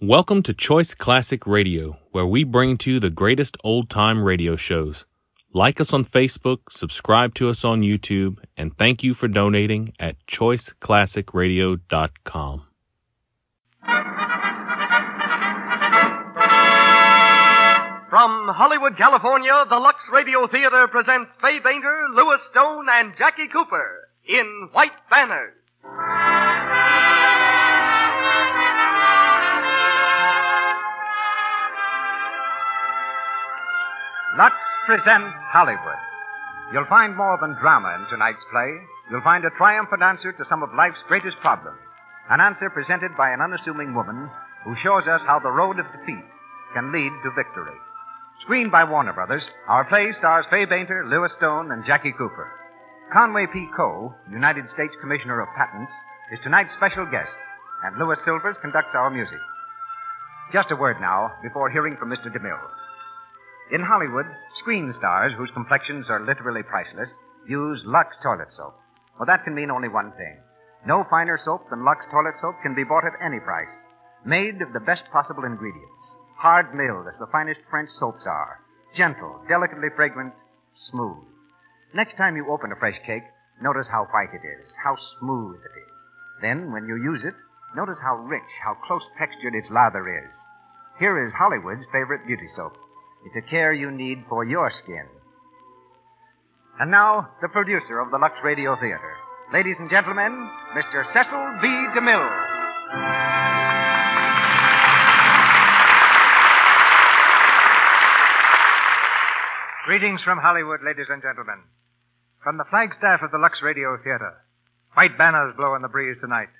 Welcome to Choice Classic Radio, where we bring to you the greatest old time radio shows. Like us on Facebook, subscribe to us on YouTube, and thank you for donating at choiceclassicradio.com. From Hollywood, California, the Lux Radio Theater presents Fay Bainter, Lewis Stone, and Jackie Cooper in White Banners. Lux presents Hollywood. You'll find more than drama in tonight's play. You'll find a triumphant answer to some of life's greatest problems. An answer presented by an unassuming woman who shows us how the road of defeat can lead to victory. Screened by Warner Brothers, our play stars Fay Bainter, Lewis Stone, and Jackie Cooper. Conway P. Coe, United States Commissioner of Patents, is tonight's special guest, and Louis Silvers conducts our music. Just a word now before hearing from Mr. DeMille. In Hollywood, screen stars whose complexions are literally priceless use Lux toilet soap. Well, that can mean only one thing. No finer soap than Lux toilet soap can be bought at any price. Made of the best possible ingredients. Hard milled as the finest French soaps are. Gentle, delicately fragrant, smooth. Next time you open a fresh cake, notice how white it is, how smooth it is. Then, when you use it, notice how rich, how close textured its lather is. Here is Hollywood's favorite beauty soap. It's a care you need for your skin. And now, the producer of the Lux Radio Theater. Ladies and gentlemen, Mr. Cecil B. DeMille. Greetings from Hollywood, ladies and gentlemen. From the flagstaff of the Lux Radio Theater, white banners blow in the breeze tonight.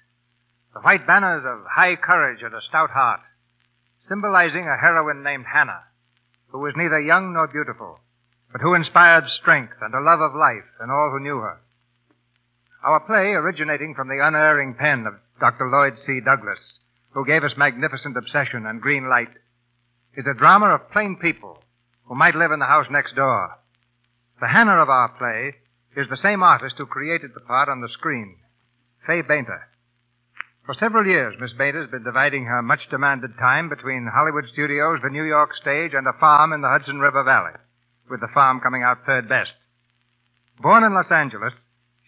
The white banners of high courage and a stout heart, symbolizing a heroine named Hannah, who was neither young nor beautiful, but who inspired strength and a love of life in all who knew her. Our play, originating from the unerring pen of Dr. Lloyd C. Douglas, who gave us magnificent obsession and green light, is a drama of plain people who might live in the house next door. The Hannah of our play is the same artist who created the part on the screen, Fay Bainter. For several years, Miss Bainter has been dividing her much demanded time between Hollywood studios, the New York stage, and a farm in the Hudson River Valley, with the farm coming out third best. Born in Los Angeles,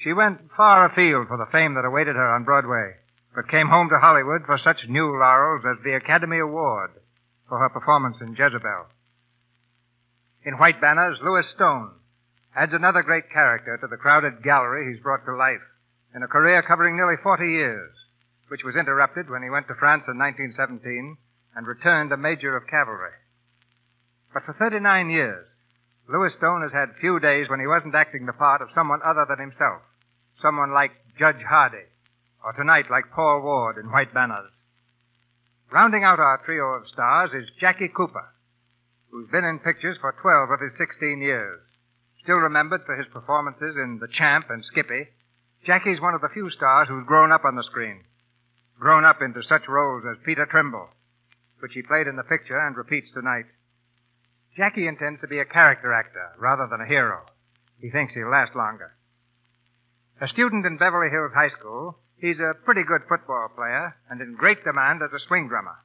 she went far afield for the fame that awaited her on Broadway, but came home to Hollywood for such new laurels as the Academy Award for her performance in Jezebel. In White Banners, Lewis Stone adds another great character to the crowded gallery he's brought to life in a career covering nearly 40 years, which was interrupted when he went to France in 1917 and returned a major of cavalry. But for 39 years, Lewis Stone has had few days when he wasn't acting the part of someone other than himself, someone like Judge Hardy, or tonight like Paul Ward in White Banners. Rounding out our trio of stars is Jackie Cooper, who's been in pictures for 12 of his 16 years. Still remembered for his performances in The Champ and Skippy, Jackie's one of the few stars who's grown up on the screen. Grown up into such roles as Peter Trimble, which he played in the picture and repeats tonight. Jackie intends to be a character actor rather than a hero. He thinks he'll last longer. A student in Beverly Hills High School, he's a pretty good football player and in great demand as a swing drummer.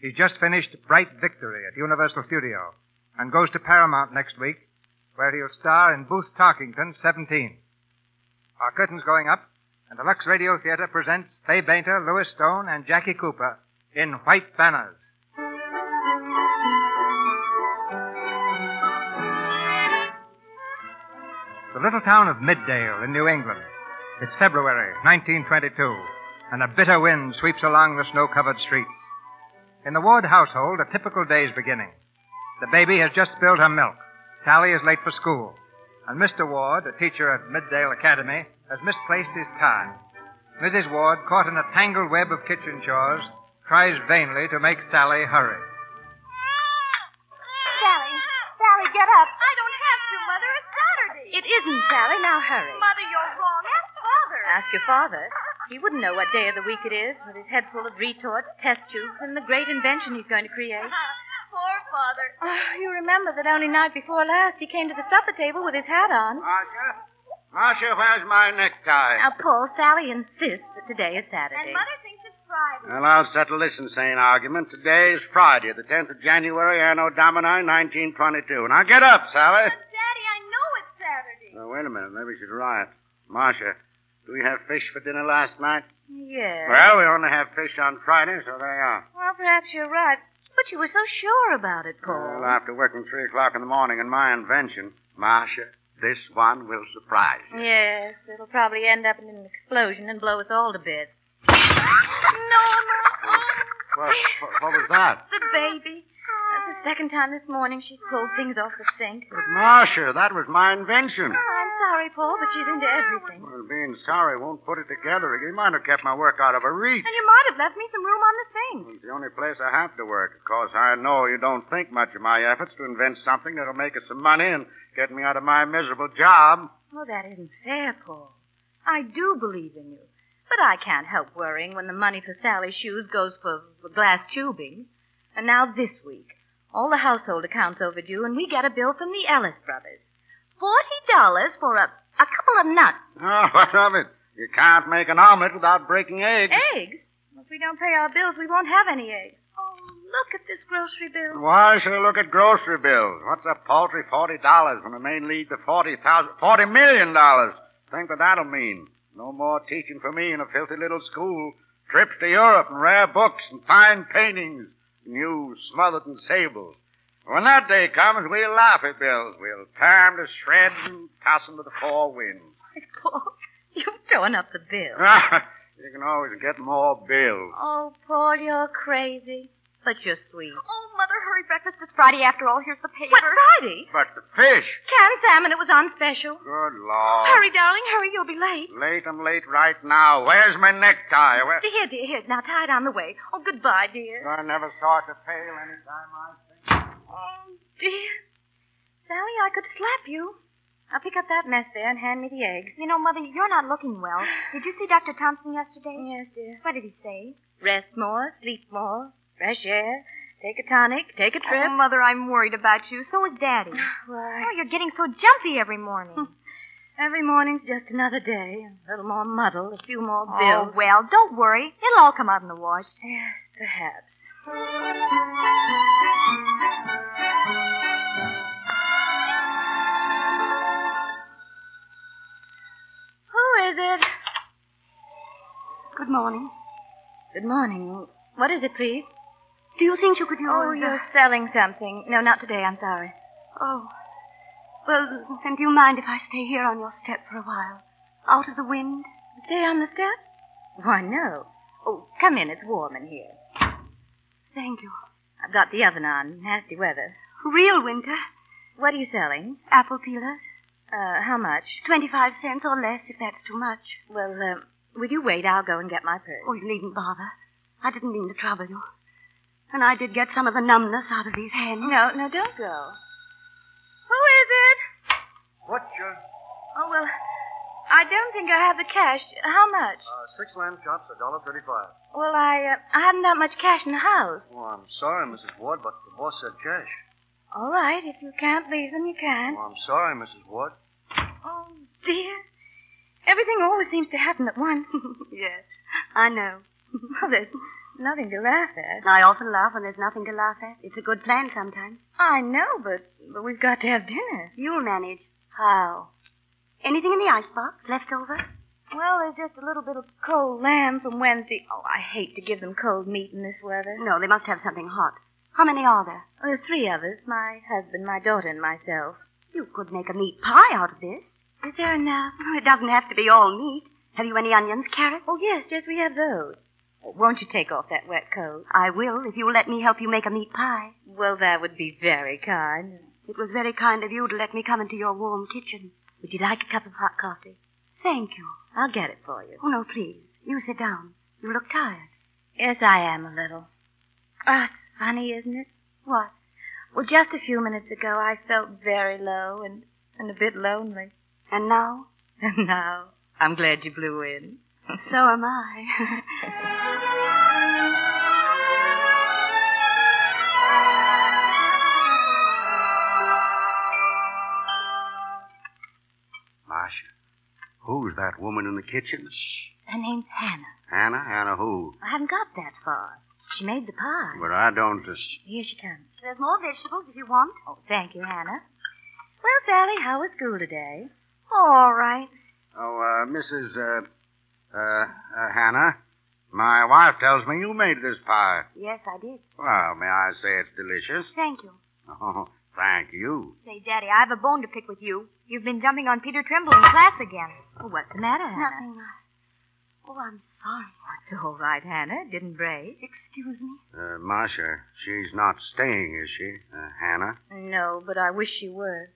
He's just finished Bright Victory at Universal Studio and goes to Paramount next week, where he'll star in Booth Tarkington's 17. Our curtain's going up, and the Lux Radio Theater presents Fay Bainter, Lewis Stone, and Jackie Cooper in White Banners. The little town of Middale in New England. It's February, 1922, and a bitter wind sweeps along the snow-covered streets. In the Ward household, a typical day's beginning. The baby has just spilled her milk. Sally is late for school. And Mr. Ward, a teacher at Middale Academy, has misplaced his tie. Mrs. Ward, caught in a tangled web of kitchen chores, tries vainly to make Sally hurry. Sally, Sally, get up. I don't have to, Mother. It's Saturday. It isn't, Sally. Now hurry. Mother, you're wrong. Ask Father. Ask your father. He wouldn't know what day of the week it is, with his head full of retorts, test tubes, and the great invention he's going to create. Uh-huh. Poor Father. Oh, you remember that only night before last he came to the supper table with his hat on. Marcia? Marcia, where's my necktie? Now, Paul, Sally insists that today is Saturday. And Mother thinks it's Friday. Well, I'll settle this insane argument. Today is Friday, the 10th of January, Anno Domini, 1922. Now get up, Sally. But, Daddy, I know it's Saturday. Oh, wait a minute. Maybe she's right. Marcia, do we have fish for dinner last night? Yes. Well, we only have fish on Friday, so there you are. Well, perhaps you're right. But you were so sure about it, Paul. Well, after working three o'clock in the morning on my invention, Marcia, this one will surprise you. Yes, it'll probably end up in an explosion and blow us all to bits. No, no. What, what, what was that? The baby. That's the second time this morning she's pulled things off the sink. But Marcia, that was my invention. Oh, Sorry, Paul, but she's into everything. Well, being sorry won't put it together. You might have kept my work out of her reach. And you might have left me some room on the sink. It's the only place I have to work. Of course, I know you don't think much of my efforts to invent something that'll make us some money and get me out of my miserable job. Oh, that isn't fair, Paul. I do believe in you. But I can't help worrying when the money for Sally's shoes goes for, for glass tubing. And now this week, all the household accounts overdue, and we get a bill from the Ellis brothers. Forty dollars for a, a couple of nuts. Oh, what of it? You can't make an omelet without breaking eggs. Eggs? If we don't pay our bills, we won't have any eggs. Oh, look at this grocery bill. Why should I look at grocery bills? What's a paltry forty dollars when it may lead to forty thousand, forty million dollars? Think what that'll mean. No more teaching for me in a filthy little school. Trips to Europe and rare books and fine paintings, new smothered in sable. When that day comes, we'll laugh at bills. We'll tear 'em to shreds and toss 'em to the four winds. Paul, you've thrown up the bill. Ah, you can always get more bills. Oh, Paul, you're crazy. But you're sweet. Oh, Mother, hurry. Breakfast this Friday after all. Here's the paper. What, Friday? But the fish. Canned salmon, it was on special. Good Lord. Hurry, darling, hurry, you'll be late. Late, I'm late right now. Where's my necktie? Where... Here, dear, here. Now tie it on the way. Oh, goodbye, dear. I never saw it to fail any time I think. Oh, dear. Sally, I could slap you. Now pick up that mess there and hand me the eggs. You know, Mother, you're not looking well. Did you see Dr. Thompson yesterday? Yes, dear. What did he say? Rest more, sleep more, fresh air. Take a tonic, take a trip. Oh, Mother, I'm worried about you. So is Daddy. Why? Oh, you're getting so jumpy every morning. Every morning's just another day. A little more muddle, a few more bills. oh, bills. well, don't worry. It'll all come out in the wash. Yes, perhaps. Who is it? Good morning. Good morning. What is it, please? Do you think you could use... Oh, you're selling something. No, not today. I'm sorry. Oh. Well, then do you mind if I stay here on your step for a while? Out of the wind? Stay on the step? Why, no. Oh, come in. It's warm in here. Thank you. I've got the oven on. Nasty weather. Real winter. What are you selling? Apple peelers. Uh, how much? Twenty-five cents or less if that's too much. Well, uh, will you wait? I'll go and get my purse. Oh, you needn't bother. I didn't mean to trouble you. And I did get some of the numbness out of these hands. No, no, don't go. Who is it? Butcher. Oh, well, I don't think I have the cash. How much? Uh, six lamb chops, a dollar thirty-five. Well, I, uh, I hadn't that much cash in the house. Oh, I'm sorry, Mrs. Ward, but the boss said cash. All right, if you can't leave them, you can. Oh, I'm sorry, Mrs. Ward. Oh, dear. Everything always seems to happen at once. yes, I know. well, there's nothing to laugh at. I often laugh when there's nothing to laugh at. It's a good plan sometimes. I know, but, but we've got to have dinner. You'll manage. How? Anything in the icebox left over? Well, there's just a little bit of cold lamb from Wednesday. Oh, I hate to give them cold meat in this weather. No, they must have something hot. How many are there? Oh, there are three of us my husband, my daughter, and myself. You could make a meat pie out of this. Is there enough? It doesn't have to be all meat. Have you any onions, carrots? Oh, yes, yes, we have those. Oh, won't you take off that wet coat? I will, if you'll let me help you make a meat pie. Well, that would be very kind. It was very kind of you to let me come into your warm kitchen. Would you like a cup of hot coffee? Thank you. I'll get it for you. Oh, no, please. You sit down. You look tired. Yes, I am a little. Oh, it's funny, isn't it? What? Well, just a few minutes ago, I felt very low and, and a bit lonely. And now? And now, I'm glad you blew in. so am I. who's that woman in the kitchen? Her name's Hannah. Hannah? Hannah who? I haven't got that far. She made the pie. But I don't just. Here she comes. There's more vegetables if you want. Oh, thank you, Hannah. Well, Sally, how was school today? All right. Oh, uh, Mrs. Uh, uh, uh, Hannah, my wife tells me you made this pie. Yes, I did. Well, may I say it's delicious? Thank you. Oh, thank you. Say, Daddy, I have a bone to pick with you. You've been jumping on Peter Trimble in class again. Oh, what's the matter, Hannah? Nothing. Oh, I'm sorry. It's all right, Hannah. Didn't break. Excuse me. Uh, Marcia, she's not staying, is she? Uh, Hannah? No, but I wish she were.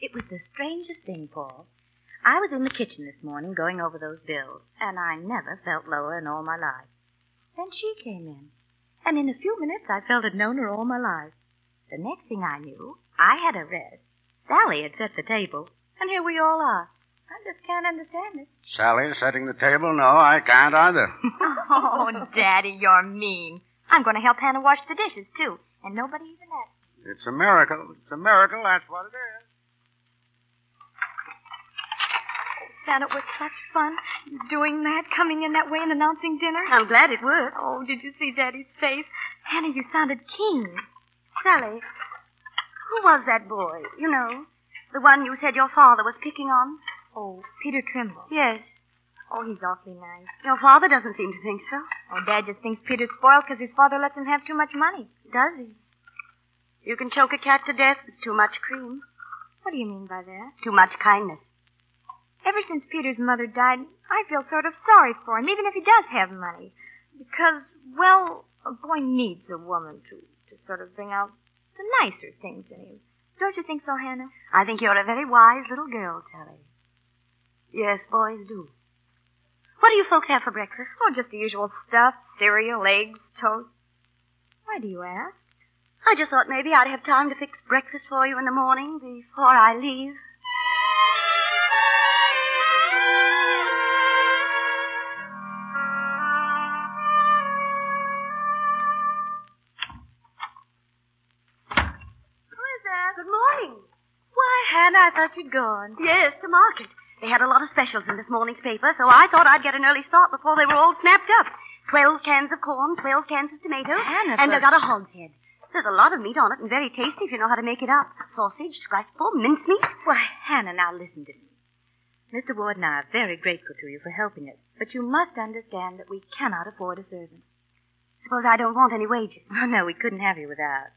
It was the strangest thing, Paul. I was in the kitchen this morning going over those bills, and I never felt lower in all my life. Then she came in, and in a few minutes I felt I'd known her all my life. The next thing I knew, I had a rest. Sally had set the table, and here we all are. I just can't understand it. Sally setting the table? No, I can't either. Oh, Daddy, you're mean. I'm going to help Hannah wash the dishes, too. And nobody even asked. it's a miracle. It's a miracle, that's what it is. That it was such fun doing that, coming in that way and announcing dinner. I'm glad it worked. Oh, did you see Daddy's face? Hannah, you sounded keen. Sally, who was that boy? You know, the one you said your father was picking on? Oh, Peter Trimble. Yes. Oh, he's awfully nice. Your father doesn't seem to think so. Oh, Dad just thinks Peter's spoiled because his father lets him have too much money. Does he? You can choke a cat to death with too much cream. What do you mean by that? Too much kindness. Ever since Peter's mother died, I feel sort of sorry for him, even if he does have money. Because, well, a boy needs a woman to, to sort of bring out the nicer things in him. Don't you think so, Hannah? I think you're a very wise little girl, Sally. Yes, boys do. What do you folks have for breakfast? Oh, just the usual stuff cereal, eggs, toast. Why do you ask? I just thought maybe I'd have time to fix breakfast for you in the morning before I leave. Thought you'd gone. Yes, to market. They had a lot of specials in this morning's paper, so I thought I'd get an early start before they were all snapped up. Twelve cans of corn, twelve cans of tomatoes, Hannah, and I got a hog's head. There's a lot of meat on it and very tasty if you know how to make it up. Sausage, scratch pork, mincemeat. Why, Hannah, now listen to me. Mr. Ward and I are very grateful to you for helping us, but you must understand that we cannot afford a servant. Suppose I don't want any wages. Oh, no, we couldn't have you without.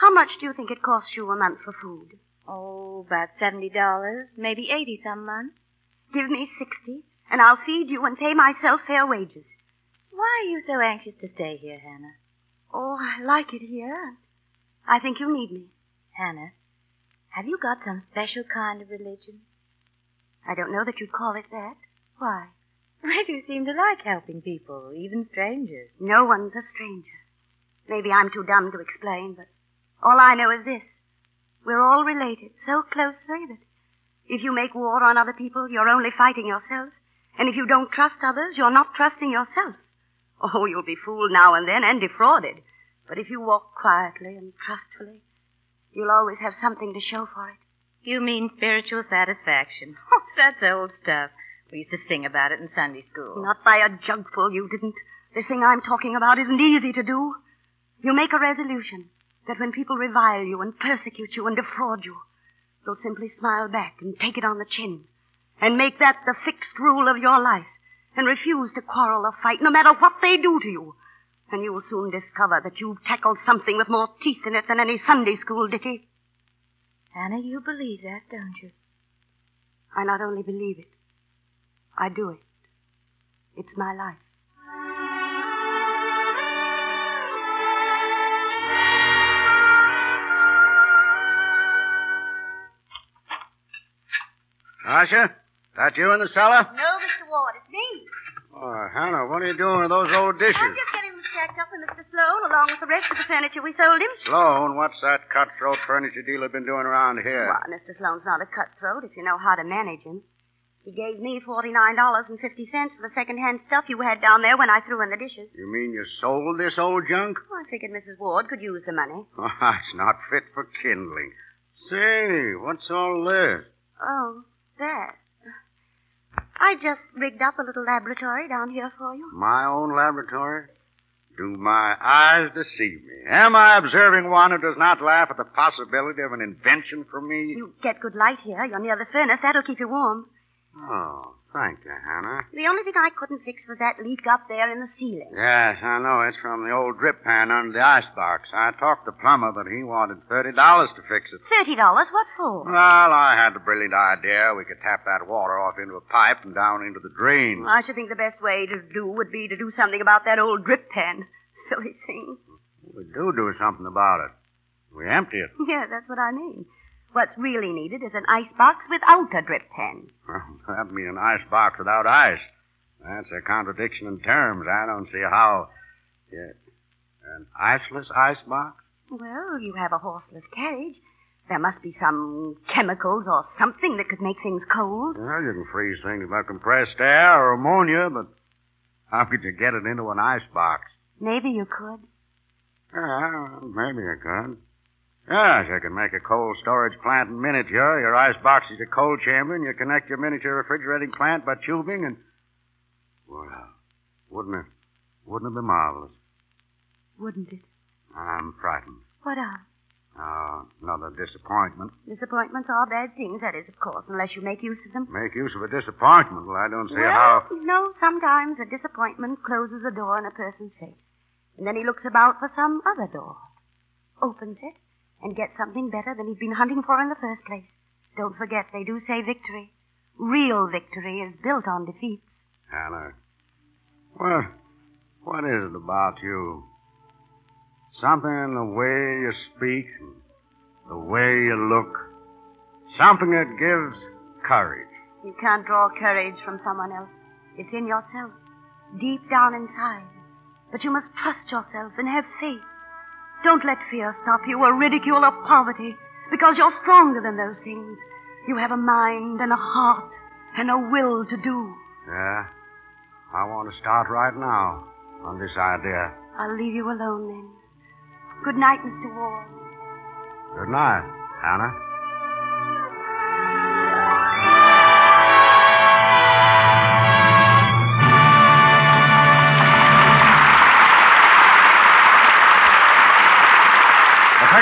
How much do you think it costs you a month for food? Oh, about seventy dollars, maybe eighty some months. Give me sixty, and I'll feed you and pay myself fair wages. Why are you so anxious to stay here, Hannah? Oh, I like it here. I think you need me. Hannah, have you got some special kind of religion? I don't know that you'd call it that. Why? Well, you seem to like helping people, even strangers. No one's a stranger. Maybe I'm too dumb to explain, but all I know is this. We're all related so closely that if you make war on other people, you're only fighting yourself. And if you don't trust others, you're not trusting yourself. Oh, you'll be fooled now and then and defrauded. But if you walk quietly and trustfully, you'll always have something to show for it. You mean spiritual satisfaction. Oh, that's old stuff. We used to sing about it in Sunday school. Not by a jugful, you didn't. This thing I'm talking about isn't easy to do. You make a resolution that when people revile you and persecute you and defraud you, you'll simply smile back and take it on the chin and make that the fixed rule of your life and refuse to quarrel or fight no matter what they do to you. And you'll soon discover that you've tackled something with more teeth in it than any Sunday school ditty. Hannah, you believe that, don't you? I not only believe it, I do it. It's my life. Marcia, that you in the cellar? No, Mr. Ward, it's me. Oh, Hannah, what are you doing with those old dishes? I'm just getting them stacked up for Mr. Sloan along with the rest of the furniture we sold him. Sloan, what's that cutthroat furniture dealer been doing around here? Why, Mr. Sloan's not a cutthroat if you know how to manage him. He gave me $49.50 for the second-hand stuff you had down there when I threw in the dishes. You mean you sold this old junk? Well, I figured Mrs. Ward could use the money. Oh, it's not fit for kindling. Say, what's all this? Oh, that. I just rigged up a little laboratory down here for you. My own laboratory? Do my eyes deceive me? Am I observing one who does not laugh at the possibility of an invention for me? You get good light here. You're near the furnace. That'll keep you warm. Oh, thank you, Hannah. The only thing I couldn't fix was that leak up there in the ceiling. Yes, I know. It's from the old drip pan under the icebox. I talked to the plumber, but he wanted $30 to fix it. Thirty dollars? What for? Well, I had the brilliant idea we could tap that water off into a pipe and down into the drain. I should think the best way to do would be to do something about that old drip pan. Silly thing. We do do something about it. We empty it. Yeah, that's what I mean. What's really needed is an ice box without a drip pen. Well, that'd mean an ice box without ice. That's a contradiction in terms. I don't see how. Yeah. An iceless ice box? Well, you have a horseless carriage. There must be some chemicals or something that could make things cold. Well, you can freeze things by compressed air or ammonia, but how could you get it into an ice box? Maybe you could. Yeah, maybe I could. Yes, I can make a cold storage plant in miniature. Your ice box is a cold chamber, and you connect your miniature refrigerating plant by tubing, and. Well, wouldn't it? Wouldn't it be marvelous? Wouldn't it? I'm frightened. What of? Oh, ah, another disappointment. Disappointments are bad things, that is, of course, unless you make use of them. Make use of a disappointment. Well, I don't see well, how. you know, sometimes a disappointment closes a door in a person's face. And then he looks about for some other door. Opens it and get something better than he's been hunting for in the first place. Don't forget, they do say victory. Real victory is built on defeats. Hannah. Well, what is it about you? Something in the way you speak, the way you look. Something that gives courage. You can't draw courage from someone else. It's in yourself, deep down inside. But you must trust yourself and have faith. Don't let fear stop you or ridicule or poverty, because you're stronger than those things. You have a mind and a heart and a will to do. Yeah? I want to start right now on this idea. I'll leave you alone then. Good night, Mr. Ward. Good night, Hannah.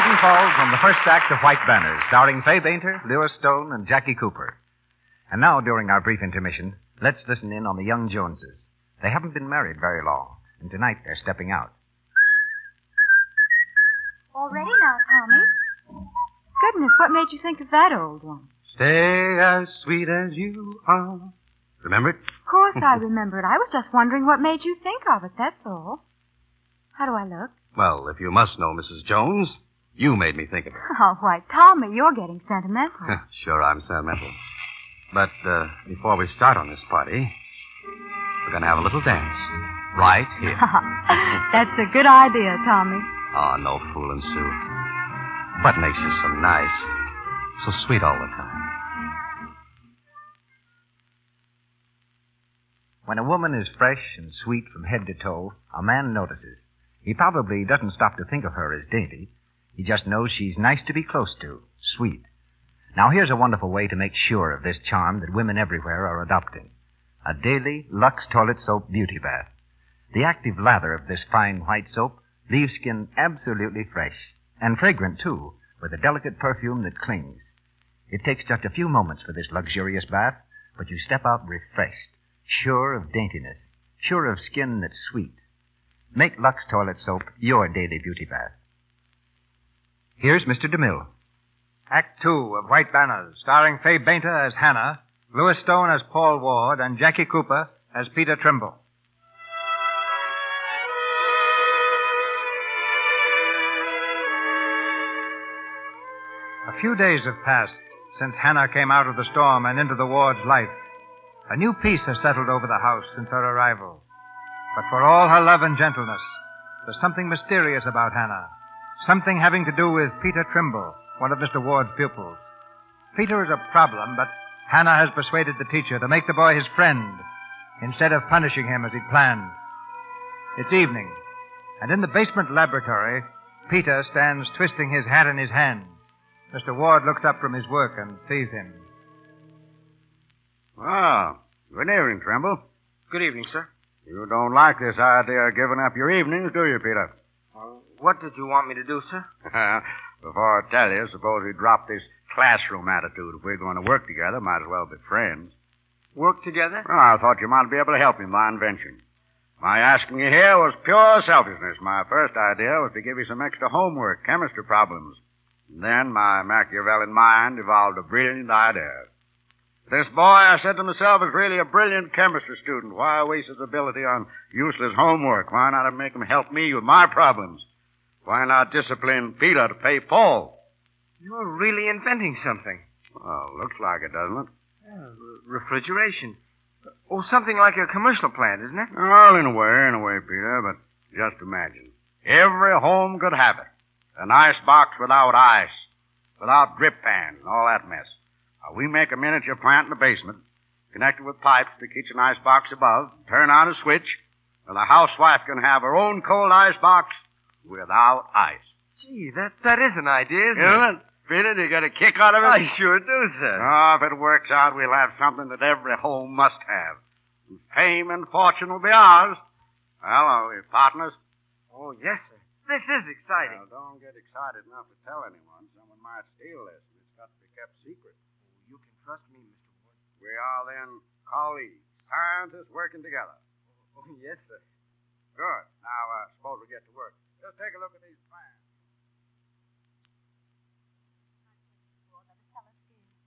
Curtain falls on the first act of White Banners, starring Fay Bainter, Lewis Stone, and Jackie Cooper. And now, during our brief intermission, let's listen in on the young Joneses. They haven't been married very long, and tonight they're stepping out. All ready now, Tommy. Goodness, what made you think of that old one? Stay as sweet as you are. Remember it? Of course I remember it. I was just wondering what made you think of it, that's all. How do I look? Well, if you must know, Mrs. Jones, you made me think of it. Oh, why, Tommy, you're getting sentimental. sure, I'm sentimental. But uh, before we start on this party, we're going to have a little dance. Right here. that's a good idea, Tommy. Oh, no fooling, Sue. What makes you so nice? So sweet all the time. When a woman is fresh and sweet from head to toe, a man notices. He probably doesn't stop to think of her as dainty. He just knows she's nice to be close to, sweet. Now here's a wonderful way to make sure of this charm that women everywhere are adopting. A daily Lux Toilet Soap Beauty Bath. The active lather of this fine white soap leaves skin absolutely fresh, and fragrant too, with a delicate perfume that clings. It takes just a few moments for this luxurious bath, but you step out refreshed, sure of daintiness, sure of skin that's sweet. Make Lux Toilet Soap your daily beauty bath. Here's Mr. DeMille. Act two of White Banners, starring Fay Bainter as Hannah, Lewis Stone as Paul Ward, and Jackie Cooper as Peter Trimble. A few days have passed since Hannah came out of the storm and into the ward's life. A new peace has settled over the house since her arrival. But for all her love and gentleness, there's something mysterious about Hannah. Something having to do with Peter Trimble, one of Mr. Ward's pupils. Peter is a problem, but Hannah has persuaded the teacher to make the boy his friend instead of punishing him as he'd planned. It's evening, and in the basement laboratory, Peter stands twisting his hat in his hand. Mr. Ward looks up from his work and sees him. Well, Good evening, Trimble. Good evening, sir. You don't like this idea of giving up your evenings, do you, Peter? What did you want me to do, sir? Before I tell you, suppose we drop this classroom attitude. If we're going to work together, might as well be friends. Work together? Well, I thought you might be able to help me in my invention. My asking you here was pure selfishness. My first idea was to give you some extra homework, chemistry problems. And then my Machiavellian mind evolved a brilliant idea. This boy, I said to myself, is really a brilliant chemistry student. Why waste his ability on useless homework? Why not make him help me with my problems? Why not discipline Peter to pay Paul? You're really inventing something. Well, looks like it, doesn't it? Yeah, re- refrigeration. Oh, something like a commercial plant, isn't it? Well, in a way, in a way, Peter, but just imagine. Every home could have it. An ice box without ice, without drip pan, and all that mess. Now, we make a miniature plant in the basement, connect it with pipes to the kitchen ice box above, turn on a switch, and the housewife can have her own cold ice box without ice. Gee, that, that is an idea, isn't, Isn't it? Do you get a kick out of it? I sure do, sir. Oh, if it works out, we'll have something that every home must have. And fame and fortune will be ours. Well, are we partners? Oh, yes, sir. This is exciting. Now, don't get excited enough to tell anyone. Someone might steal this, and it's got to be kept secret. You can trust me, Mr. Wood. We are then colleagues, scientists working together. Oh, yes, sir. Good. Now, uh, suppose we get to work. Just take a look at these plans.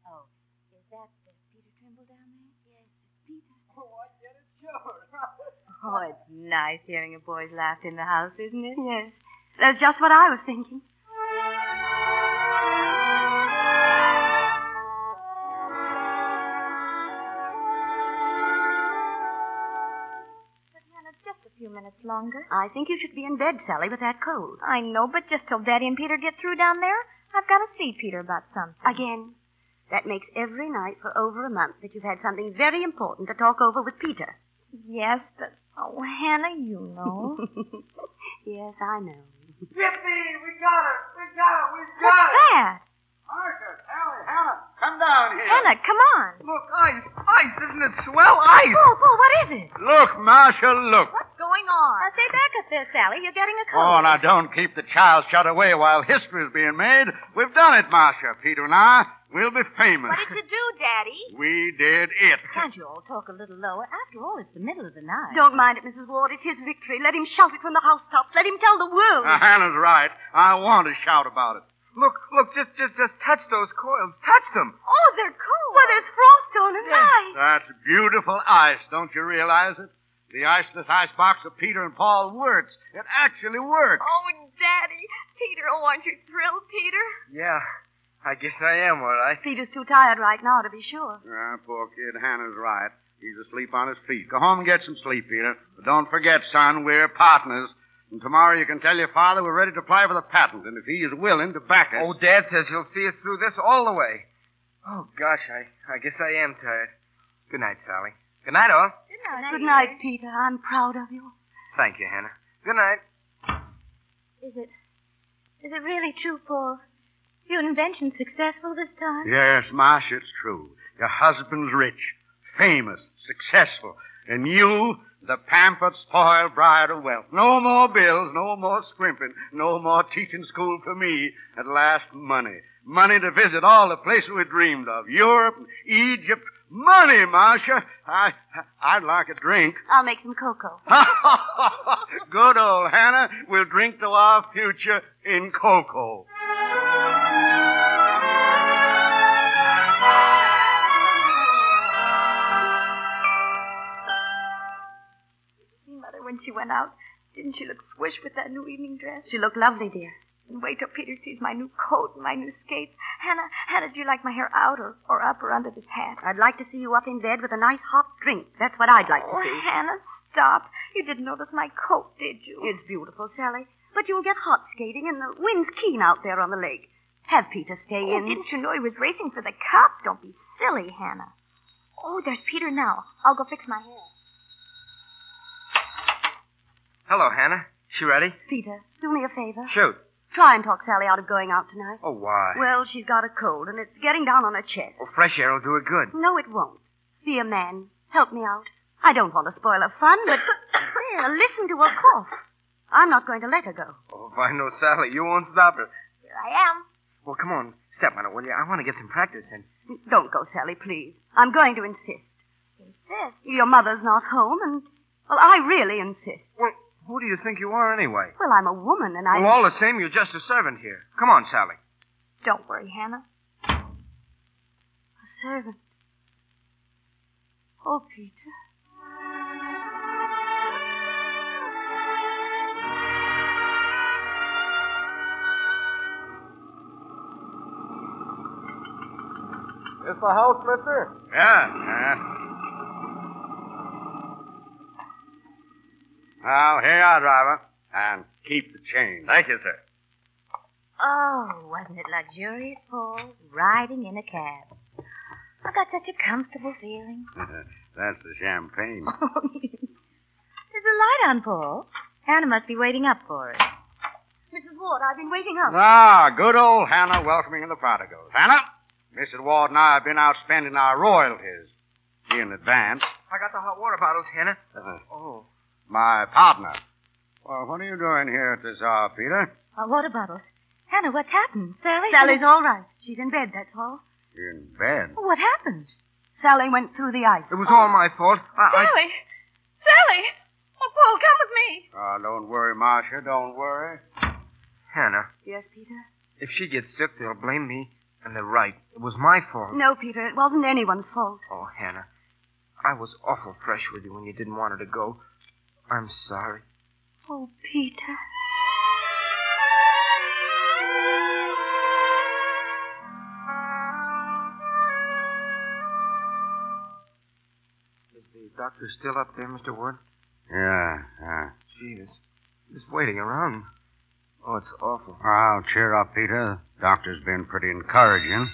Oh, is that uh, Peter Trimble down there? Yes, it's Peter. Oh, I get it, sure. Oh, it's nice hearing a boy's laugh in the house, isn't it? Yes. That's just what I was thinking. Minutes longer. I think you should be in bed, Sally, with that cold. I know, but just till Daddy and Peter get through down there, I've got to see Peter about something. Again. That makes every night for over a month that you've had something very important to talk over with Peter. Yes, but, oh, Hannah, you know. yes, I know. Yippee! We got it! We got it! We got What's it! that? Martha, Sally, Hannah, come down here. Hannah, come on. Look, ice! Ice! Isn't it swell? Ice! Paul, Paul, what is it? Look, Marcia, look. What's going on? Now, stay back up there, Sally. You're getting a cold. Oh, now don't keep the child shut away while history is being made. We've done it, Marcia. Peter and I. We'll be famous. What did you do, Daddy? We did it. Can't you all talk a little lower? After all, it's the middle of the night. Don't mind it, Mrs. Ward. It's his victory. Let him shout it from the housetops. Let him tell the world. Now, Hannah's right. I want to shout about it. Look, look, just, just, just touch those coils. Touch them. Oh, they're cold. Well, there's frost on his eyes. That's beautiful ice. Don't you realize it? The iceless icebox of Peter and Paul works. It actually works. Oh, Daddy. Peter, oh, aren't you thrilled, Peter? Yeah, I guess I am, all right. Peter's too tired right now to be sure. Ah, poor kid. Hannah's right. He's asleep on his feet. Go home and get some sleep, Peter. But don't forget, son, we're partners. And tomorrow you can tell your father we're ready to apply for the patent, and if he is willing to back us. Oh, Dad says he'll see us through this all the way. Oh, gosh, I, I guess I am tired. Good night, Sally. Good night, all. Good night. Good night, Peter. I'm proud of you. Thank you, Hannah. Good night. Is it... Is it really true, Paul? Your invention successful this time? Yes, Marcia, it's true. Your husband's rich, famous, successful, and you, the pampered, spoiled bride of wealth. No more bills, no more scrimping, no more teaching school for me. At last, money. Money to visit all the places we dreamed of. Europe, Egypt. Money, Marcia. I, I'd like a drink. I'll make some cocoa. Good old Hannah. We'll drink to our future in cocoa. See Mother when she went out. Didn't she look swish with that new evening dress? She looked lovely, dear. And wait till Peter sees my new coat and my new skates. Hannah, Hannah, do you like my hair out or, or up or under this hat? I'd like to see you up in bed with a nice hot drink. That's what I'd like to see. Oh, see. Hannah, stop. You didn't notice my coat, did you? It's beautiful, Sally. But you'll get hot skating, and the wind's keen out there on the lake. Have Peter stay Oh, in. didn't you know he was racing for the cup? Don't be silly, Hannah. Oh, there's Peter now. I'll go fix my hair. Hello, Hannah. She ready? Peter, do me a favor. Shoot. Try and talk Sally out of going out tonight. Oh, why? Well, she's got a cold, and it's getting down on her chest. Well, fresh air will do her good. No, it won't. Be a man. Help me out. I don't want to spoil her fun, but there, listen to her cough. I'm not going to let her go. Oh, if I know Sally, you won't stop her. Here I am. Well, come on. Step on it, will you? I want to get some practice in. Don't go, Sally, please. I'm going to insist. Insist. Your mother's not home, and, well, I really insist. Well, who do you think you are anyway? Well, I'm a woman, and I. Well, all the same, you're just a servant here. Come on, Sally. Don't worry, Hannah. A servant. Oh, Peter. Is the house, mister? Yeah, yeah. Well, here you are, driver. And keep the change. Thank you, sir. Oh, wasn't it luxurious, Paul? Riding in a cab. I got such a comfortable feeling. That's the champagne. There's a light on, Paul. Hannah must be waiting up for us. Mrs. Ward, I've been waiting up. Ah, good old Hannah welcoming the prodigals. Hannah, Mrs. Ward and I have been out spending our royalties in advance. I got the hot water bottles, Hannah. Uh, Oh. My partner. Well, what are you doing here at this hour, Peter? Uh, water bottles. Hannah, what's happened? Sally? Sally's all right. She's in bed, that's all. In bed. What happened? Sally went through the ice. It was all my fault. I, I... Sally! Sally! Oh, Paul, come with me. Oh, don't worry, Marcia. Don't worry. Hannah, Yes, Peter? if she gets sick, they'll blame me. And they're right. It was my fault. No, Peter, it wasn't anyone's fault. Oh, Hannah. I was awful fresh with you when you didn't want her to go. I'm sorry. Oh, Peter. Is the doctor still up there, Mr. Ward? Yeah, yeah. Jesus. Just waiting around. Oh, it's awful. Oh, cheer up, Peter. The doctor's been pretty encouraging.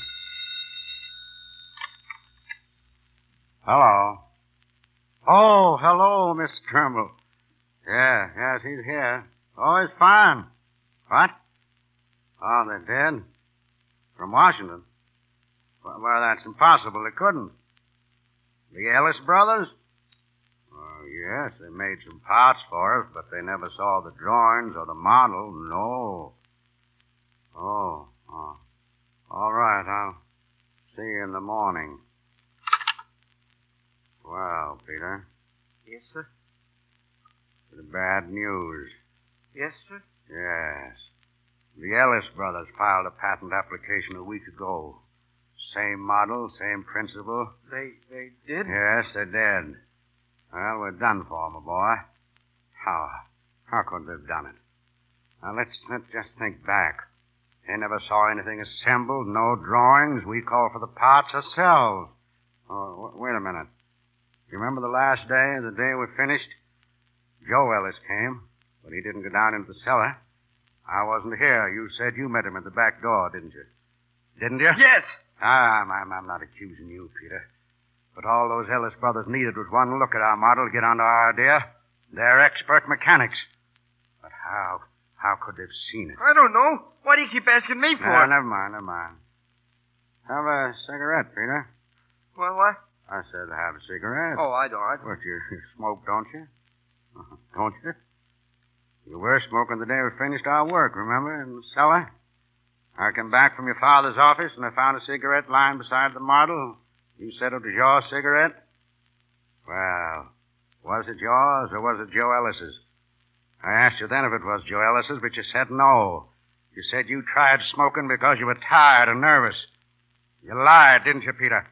Hello. Oh, hello, Miss Trimble. Yeah, yes, he's here. Oh, he's fine. What? Oh, they're dead? From Washington? Well, well, that's impossible. They couldn't. The Ellis brothers? Oh, yes, they made some parts for us, but they never saw the drawings or the model. No. Oh, oh. All right, I'll see you in the morning. Well, Peter, Yes, sir. the bad news. Yes, sir. Yes. The Ellis brothers filed a patent application a week ago. Same model, same principle. They they did? Yes, they did. Well, we're done for, my boy. How? How could they have done it? Now, let's, let's just think back. They never saw anything assembled, no drawings. We called for the parts ourselves. Oh, w- wait a minute. You remember the last day, the day we finished? Joe Ellis came, but he didn't go down into the cellar. I wasn't here. You said you met him at the back door, didn't you? Didn't you? Yes. Ah, I'm, I'm, I'm not accusing you, Peter. But all those Ellis brothers needed was one look at our model to get onto our idea. They're expert mechanics. But how? How could they've seen it? I don't know. Why do you keep asking me for Ah, it? never mind, never mind. Have a cigarette, Peter. Well, what? I said have a cigarette. Oh, I don't. I don't. What, you, smoke, don't you? Don't you? You were smoking the day we finished our work, remember, in the cellar? I came back from your father's office and I found a cigarette lying beside the model. You said it was your cigarette? Well, was it yours or was it Joe Ellis's? I asked you then if it was Joe Ellis's, but you said no. You said you tried smoking because you were tired and nervous. You lied, didn't you, Peter?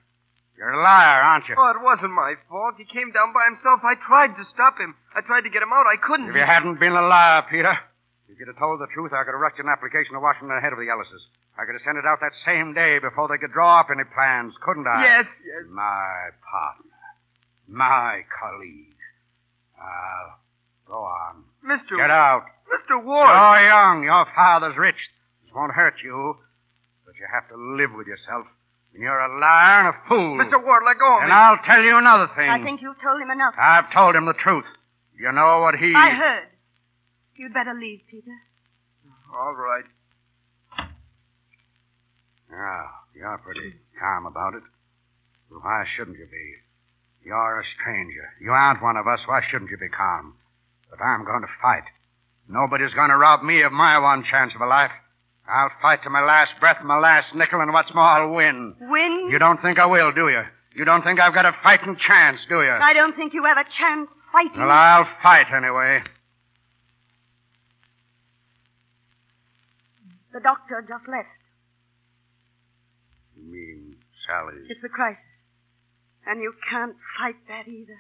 You're a liar, aren't you? Oh, it wasn't my fault. He came down by himself. I tried to stop him. I tried to get him out. I couldn't. If you hadn't been a liar, Peter, if you'd have told the truth, I could have rushed an application to Washington ahead of the Ellises. I could have sent it out that same day before they could draw up any plans, couldn't I? Yes, yes. My partner. My colleague. Now, go on. Mr. Get out. Mr. Ward. You're young. Your father's rich. This won't hurt you. But you have to live with yourself. And you're a liar and a fool. Mr. Ward, let go of And me. I'll tell you another thing. I think you've told him enough. I've told him the truth. You know what he... I heard. You'd better leave, Peter. All right. Yeah, you're pretty calm about it. Why shouldn't you be? You're a stranger. You aren't one of us. Why shouldn't you be calm? But I'm going to fight. Nobody's going to rob me of my one chance of a life. I'll fight to my last breath, my last nickel, and what's more, I'll win. Win? You don't think I will, do you? You don't think I've got a fighting chance, do you? I don't think you have a chance fighting. Well, I'll fight anyway. The doctor just left. You mean Sally? It's a crisis. And you can't fight that either.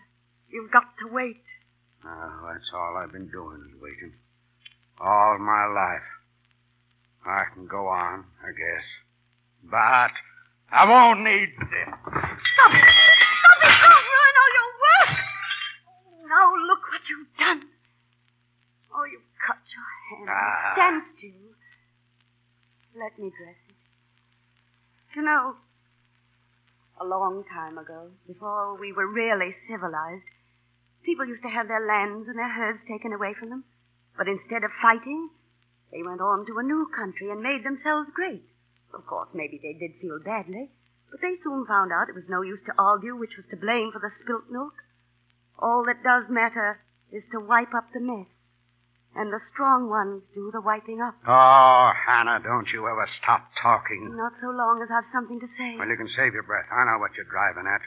You've got to wait. Oh, that's all I've been doing is waiting. All my life. I can go on, I guess. But I won't need this. Stop it! Stop it! Don't ruin all your work! Now look what you've done. Oh, you've cut your hand. Ah. Stand still. Let me dress it. You know, a long time ago, before we were really civilized, people used to have their lands and their herds taken away from them. But instead of fighting, they went on to a new country and made themselves great. Of course, maybe they did feel badly, but they soon found out it was no use to argue which was to blame for the spilt milk. All that does matter is to wipe up the mess. And the strong ones do the wiping up. Oh, Hannah, don't you ever stop talking. Not so long as I've something to say. Well, you can save your breath. I know what you're driving at.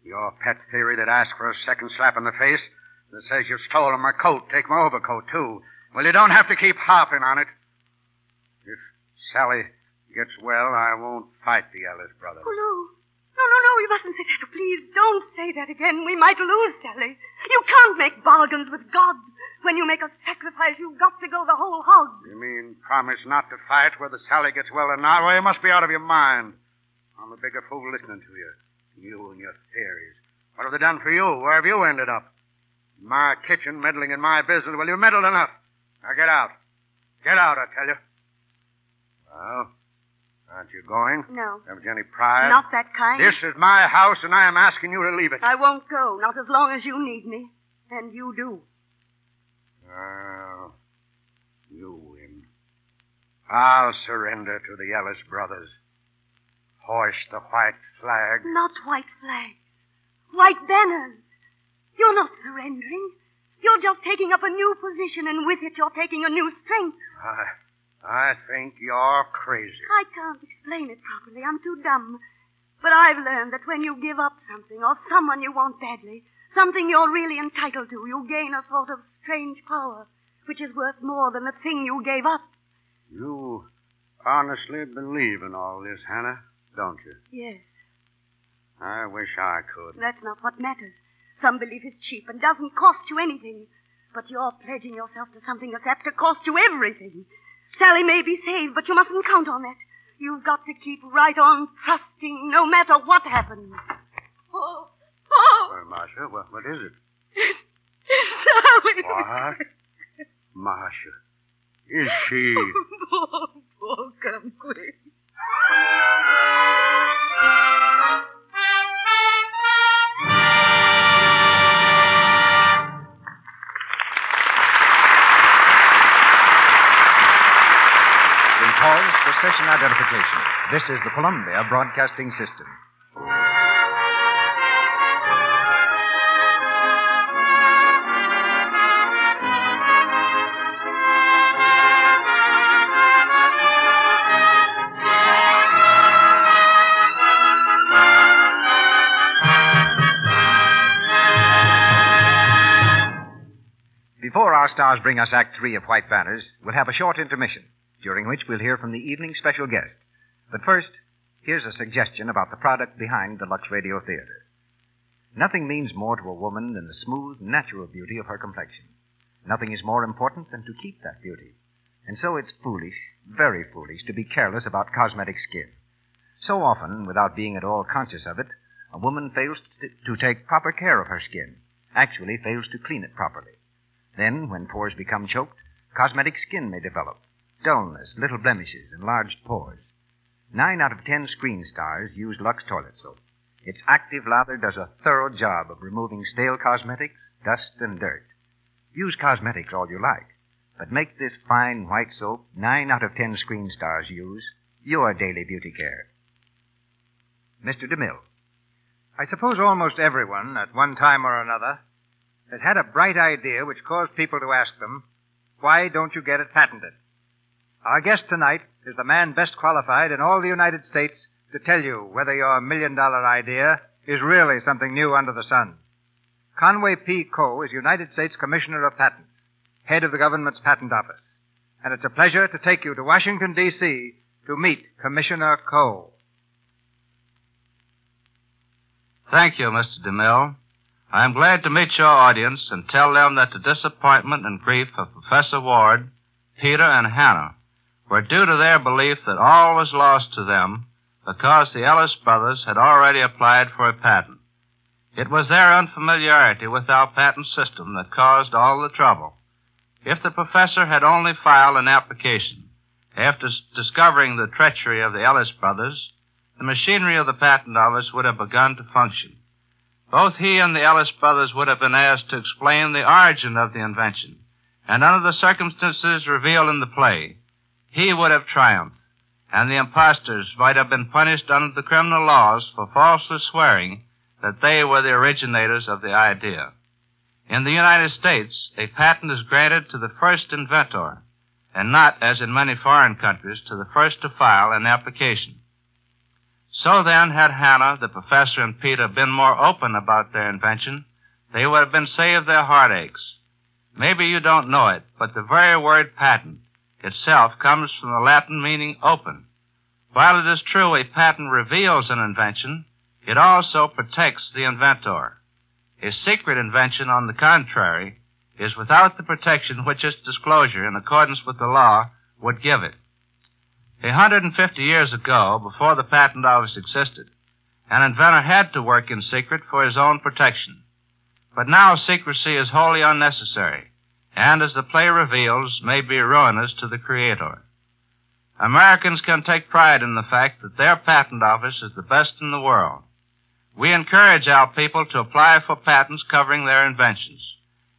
Your pet theory that asks for a second slap in the face, that says you've stolen my coat, take my overcoat, too. Well, you don't have to keep harping on it. If Sally gets well, I won't fight the Ellis brothers. Oh, no. No, no, no, you mustn't say that. Please don't say that again. We might lose Sally. You can't make bargains with God. When you make a sacrifice, you've got to go the whole hog. You mean promise not to fight whether Sally gets well or not? Well, you must be out of your mind. I'm a bigger fool listening to you. You and your theories. What have they done for you? Where have you ended up? In my kitchen, meddling in my business. Well, you meddled enough. Now get out. Get out, I tell you. Well, aren't you going? No. Haven't you any pride? Not that kind. This is my house, and I am asking you to leave it. I won't go, not as long as you need me. And you do. Well, you win. I'll surrender to the Ellis brothers. Hoist the white flag. Not white flags. White banners. You're not surrendering. You're just taking up a new position, and with it, you're taking a new strength. I, I think you're crazy. I can't explain it properly. I'm too dumb. But I've learned that when you give up something or someone you want badly, something you're really entitled to, you gain a sort of strange power, which is worth more than the thing you gave up. You honestly believe in all this, Hannah, don't you? Yes, I wish I could. that's not what matters. Some belief is cheap and doesn't cost you anything. But you're pledging yourself to something that's apt to cost you everything. Sally may be saved, but you mustn't count on that. You've got to keep right on trusting no matter what happens. Oh, oh, Well, Marcia, what, what is it? Sally. What? Marcia. Is she? Oh, oh, come quick. Pause for station identification. This is the Columbia Broadcasting System. Before our stars bring us Act Three of White Banners, we'll have a short intermission, during which we'll hear from the evening's special guest. But first, here's a suggestion about the product behind the Lux Radio Theater. Nothing means more to a woman than the smooth, natural beauty of her complexion. Nothing is more important than to keep that beauty. And so it's foolish, very foolish, to be careless about cosmetic skin. So often, without being at all conscious of it, a woman fails to take proper care of her skin, actually fails to clean it properly. Then, when pores become choked, cosmetic skin may develop. Dullness, little blemishes, enlarged pores. Nine out of ten screen stars use Lux toilet soap. Its active lather does a thorough job of removing stale cosmetics, dust, and dirt. Use cosmetics all you like, but make this fine white soap nine out of ten screen stars use your daily beauty care. Mr. DeMille. I suppose almost everyone, at one time or another, has had a bright idea which caused people to ask them, why don't you get it patented? Our guest tonight is the man best qualified in all the United States to tell you whether your million dollar idea is really something new under the sun. Conway P. Coe is United States Commissioner of Patents, head of the government's patent office. And it's a pleasure to take you to Washington, D.C. to meet Commissioner Coe. Thank you, Mr. DeMille. I am glad to meet your audience and tell them that the disappointment and grief of Professor Ward, Peter, and Hannah were due to their belief that all was lost to them because the Ellis brothers had already applied for a patent. It was their unfamiliarity with our patent system that caused all the trouble. If the professor had only filed an application after discovering the treachery of the Ellis brothers, the machinery of the patent office would have begun to function. Both he and the Ellis brothers would have been asked to explain the origin of the invention, and under the circumstances revealed in the play, he would have triumphed, and the impostors might have been punished under the criminal laws for falsely swearing that they were the originators of the idea. In the United States, a patent is granted to the first inventor, and not, as in many foreign countries, to the first to file an application. So then, had Hannah, the professor, and Peter been more open about their invention, they would have been saved their heartaches. Maybe you don't know it, but the very word patent itself comes from the Latin meaning open. While it is true a patent reveals an invention, it also protects the inventor. A secret invention, on the contrary, is without the protection which its disclosure, in accordance with the law, would give it. A hundred and fifty years ago, before the patent office existed, an inventor had to work in secret for his own protection. But now secrecy is wholly unnecessary, and as the play reveals, may be ruinous to the creator. Americans can take pride in the fact that their patent office is the best in the world. We encourage our people to apply for patents covering their inventions,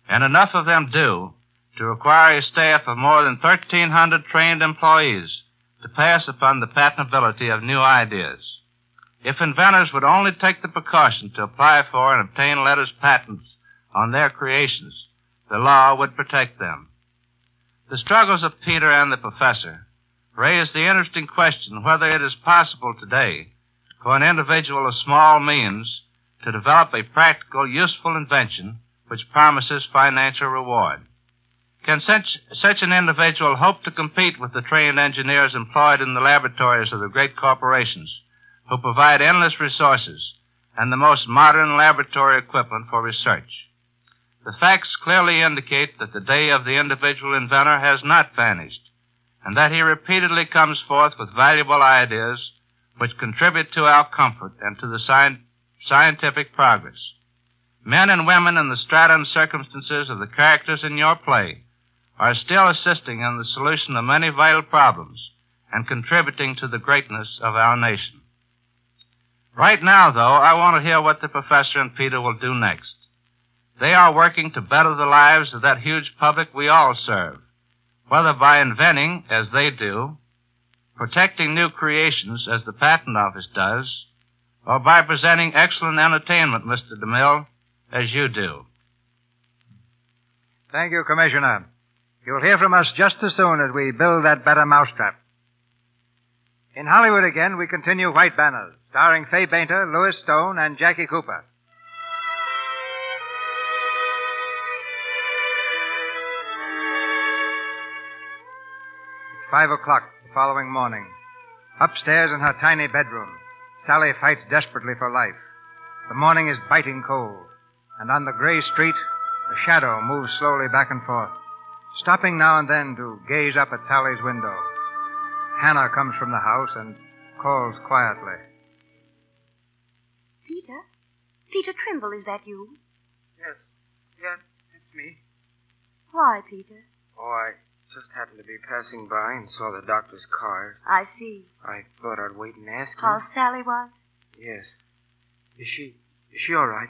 and enough of them do to require a staff of more than 1,300 trained employees to pass upon the patentability of new ideas. If inventors would only take the precaution to apply for and obtain letters patents on their creations, the law would protect them. The struggles of Peter and the professor raise the interesting question whether it is possible today for an individual of small means to develop a practical, useful invention which promises financial reward. Can such, such an individual hope to compete with the trained engineers employed in the laboratories of the great corporations who provide endless resources and the most modern laboratory equipment for research? The facts clearly indicate that the day of the individual inventor has not vanished, and that he repeatedly comes forth with valuable ideas which contribute to our comfort and to the sci- scientific progress. Men and women in the strata and circumstances of the characters in your play are still assisting in the solution of many vital problems and contributing to the greatness of our nation. Right now, though, I want to hear what the professor and Peter will do next. They are working to better the lives of that huge public we all serve, whether by inventing, as they do, protecting new creations, as the Patent Office does, or by presenting excellent entertainment, Mr. DeMille, as you do. Thank you, Commissioner. You'll hear from us just as soon as we build that better mousetrap. In Hollywood again, we continue White Banners, starring Fay Bainter, Lewis Stone, and Jackie Cooper. It's five o'clock the following morning. Upstairs in her tiny bedroom, Sally fights desperately for life. The morning is biting cold, and on the gray street, a shadow moves slowly back and forth, stopping now and then to gaze up at Sally's window. Hannah comes from the house and calls quietly. Peter? Peter Trimble, is that you? Yes. Yes, it's me. Why, Peter? Oh, I just happened to be passing by and saw the doctor's car. I see. I thought I'd wait and ask you. How Sally was? Yes. Is she is she all right?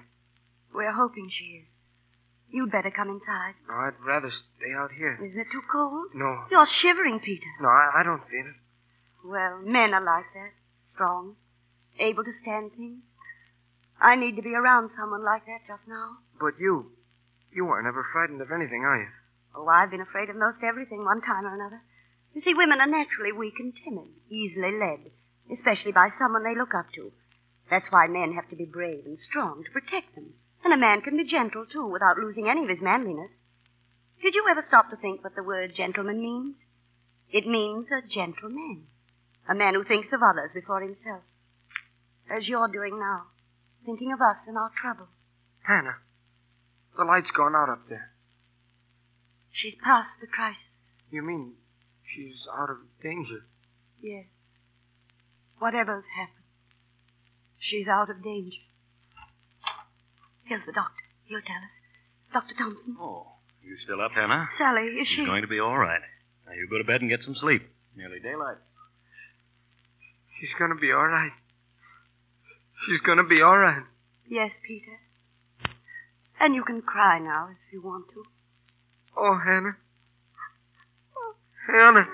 We're hoping she is. You'd better come inside. No, I'd rather stay out here. Isn't it too cold? No. You're shivering, Peter. No, I, I don't feel it. Well, men are like that. Strong. Able to stand things. I need to be around someone like that just now. But you, you aren't ever frightened of anything, are you? Oh, I've been afraid of most everything one time or another. You see, women are naturally weak and timid, easily led, especially by someone they look up to. That's why men have to be brave and strong to protect them. And a man can be gentle, too, without losing any of his manliness. Did you ever stop to think what the word gentleman means? It means a gentleman. A man who thinks of others before himself. As you're doing now. Thinking of us and our trouble. Hannah, the light's gone out up there. She's past the crisis. You mean she's out of danger? Yes. Whatever's happened, she's out of danger. Here's the doctor. He'll tell us. Dr. Thompson. Oh, you still up, Hannah? Sally, is she? She's going to be all right. Now you go to bed and get some sleep. Nearly daylight. She's gonna be all right. She's gonna be all right. Yes, Peter. And you can cry now if you want to. Oh, Hannah. Oh, Hannah.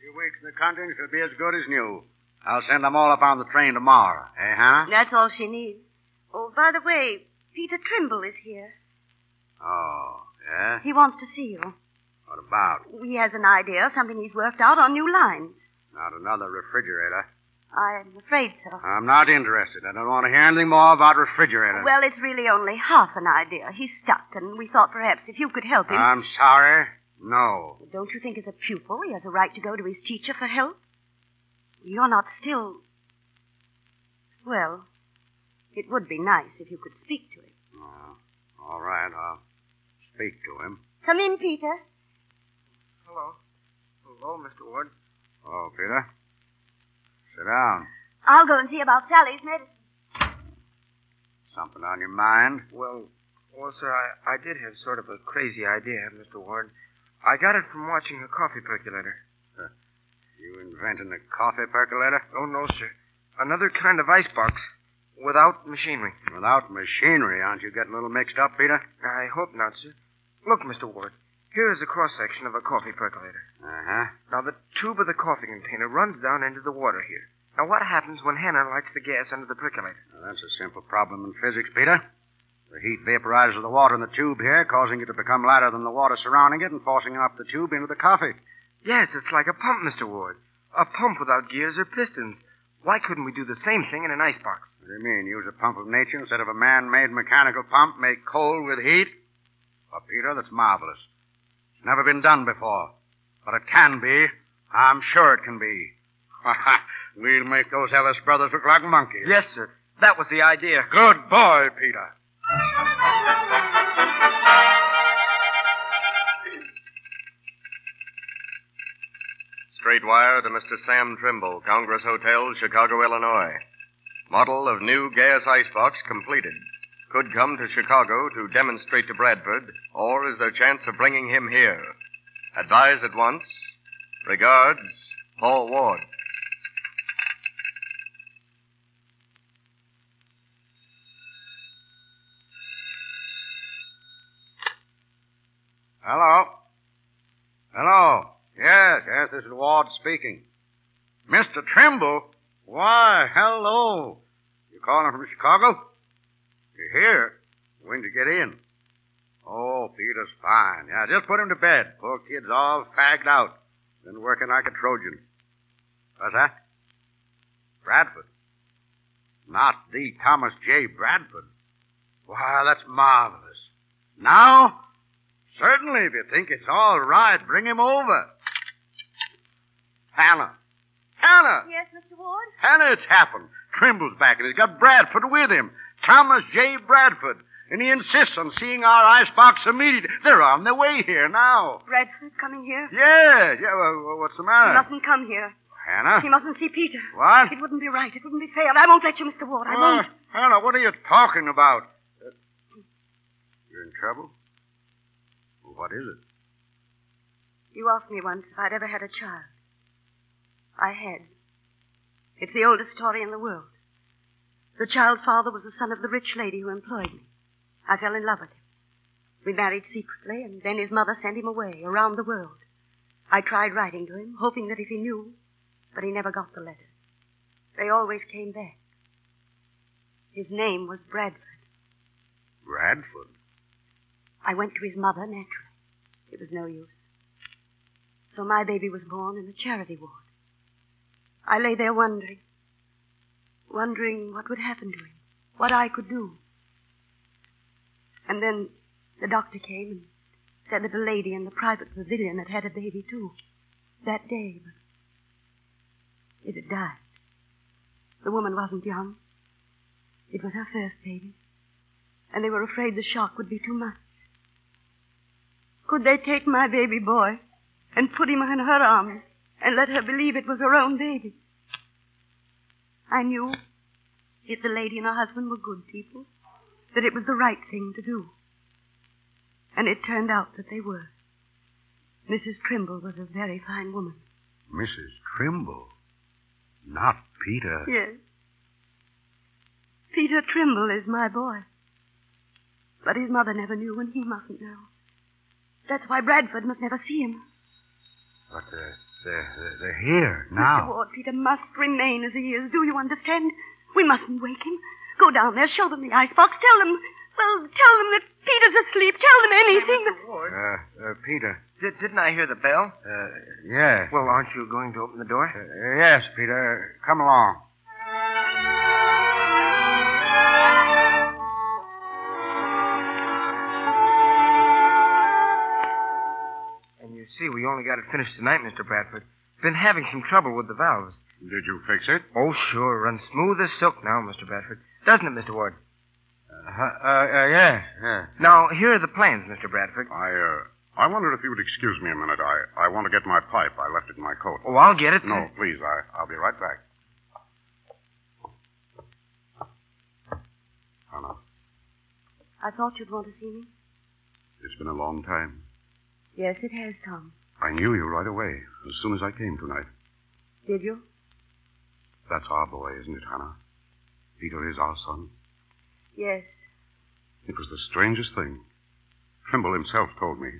few weeks in the country and she'll be as good as new. I'll send them all up on the train tomorrow. Eh, Hannah? That's all she needs. Oh, by the way, Peter Trimble is here. Oh, yeah? He wants to see you. What about? He has an idea, something he's worked out on new lines. Not another refrigerator. I'm afraid so. I'm not interested. I don't want to hear anything more about refrigerators. Well, it's really only half an idea. He's stuck, and we thought perhaps if you could help him. I'm sorry. No. Don't you think as a pupil he has a right to go to his teacher for help? You're not still. Well, it would be nice if you could speak to him. Oh, all right, I'll speak to him. Come in, Peter. Hello. Hello, Mr. Ward. Oh, Peter. Sit down. I'll go and see about Sally's medicine. Something on your mind? Well, well, sir, I, I did have sort of a crazy idea, Mr. Ward. I got it from watching a coffee percolator. You inventing a coffee percolator? Oh, no, sir. Another kind of icebox without machinery. Without machinery, aren't you getting a little mixed up, Peter? I hope not, sir. Look, Mr. Ward. Here is a cross section of a coffee percolator. Uh huh. Now, the tube of the coffee container runs down into the water here. Now, what happens when Hannah lights the gas under the percolator? Now, that's a simple problem in physics, Peter. The heat vaporizes the water in the tube here, causing it to become lighter than the water surrounding it and forcing up the tube into the coffee. Yes, it's like a pump, Mr. Ward. A pump without gears or pistons. Why couldn't we do the same thing in an icebox? What do you mean? Use a pump of nature instead of a man-made mechanical pump? Make cold with heat? Well, Peter, that's marvelous. It's never been done before. But it can be. I'm sure it can be. we'll make those Ellis brothers look like monkeys. Yes, sir. That was the idea. Good boy, Peter. Straight wire to Mr. Sam Trimble, Congress Hotel, Chicago, Illinois. Model of new gas icebox completed. Could come to Chicago to demonstrate to Bradford, or is there chance of bringing him here? Advise at once. Regards, Paul Ward. Hello? Hello? Yes, yes, this is Ward speaking. Mr. Trimble? Why, hello. You calling from Chicago? You're here? When'd you get in? Oh, Peter's fine. Yeah, just put him to bed. Poor kid's all fagged out. Been working like a Trojan. What's that? Bradford. Not the Thomas J. Bradford. Why, that's marvelous. Now? Certainly, if you think it's all right, bring him over. Hannah. Hannah! Yes, Mr. Ward? Hannah, it's happened. Trimble's back, and he's got Bradford with him. Thomas J. Bradford. And he insists on seeing our icebox immediately. They're on their way here now. Bradford coming here? Yeah, yeah, well, what's the matter? He mustn't come here. Hannah? He mustn't see Peter. What? It wouldn't be right. It wouldn't be fair. I won't let you, Mr. Ward. I Uh, won't. Hannah, what are you talking about? Uh, you're in trouble? Well, what is it? You asked me once if I'd ever had a child. I had. It's the oldest story in the world. The child's father was the son of the rich lady who employed me. I fell in love with him. We married secretly, and then his mother sent him away, around the world. I tried writing to him, hoping that if he knew, but he never got the letters. They always came back. His name was Bradford. Bradford? I went to his mother, naturally. It was no use. So my baby was born in the charity ward. I lay there wondering, wondering what would happen to him, what I could do. And then the doctor came and said that a lady in the private pavilion had had a baby, too, that day, but it had died. The woman wasn't young. It was her first baby, and they were afraid the shock would be too much. Could they take my baby boy and put him in her arms and let her believe it was her own baby? I knew if the lady and her husband were good people, that it was the right thing to do. And it turned out that they were. Mrs. Trimble was a very fine woman. Mrs. Trimble? Not Peter. Yes. Peter Trimble is my boy. But his mother never knew, and he mustn't know. That's why Bradford must never see him. But uh, they're, they're here Mr. now. Ward, Peter must remain as he is. Do you understand? We mustn't wake him. Go down there, show them the icebox, tell them. Well, tell them that Peter's asleep. Tell them anything. Uh, uh, Peter. Did, didn't I hear the bell? Uh, yeah. Well, aren't you going to open the door? Uh, yes, Peter. Come along. See, we only got it finished tonight, Mr. Bradford. Been having some trouble with the valves. Did you fix it? Oh, sure. Runs smooth as silk now, Mr. Bradford. Doesn't it, Mr. Ward? Uh, uh, yeah, yeah. Now, here are the plans, Mr. Bradford. I, uh, I wondered if you would excuse me a minute. I, I want to get my pipe. I left it in my coat. Oh, I'll get it. No, please. I, I'll be right back. Hannah, I thought you'd want to see me. it's been a long time. Yes, it has, Tom. I knew you right away, as soon as I came tonight. Did you? That's our boy, isn't it, Hannah? Peter is our son. Yes. It was the strangest thing. Trimble himself told me.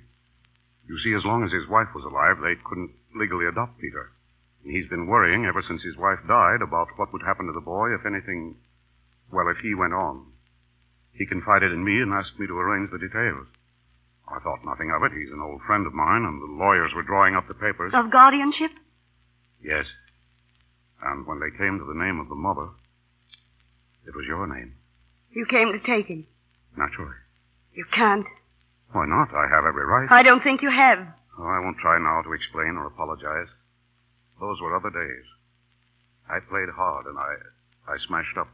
You see, as long as his wife was alive, they couldn't legally adopt Peter. And he's been worrying ever since his wife died about what would happen to the boy if anything. Well, if he went on. He confided in me and asked me to arrange the details. I thought nothing of it. He's an old friend of mine, and the lawyers were drawing up the papers. Of guardianship? Yes. And when they came to the name of the mother, it was your name, You came to take him. naturally. You can't. Why not? I have every right. I don't think you have. Oh, I won't try now to explain or apologize. Those were other days. I played hard and I I smashed up.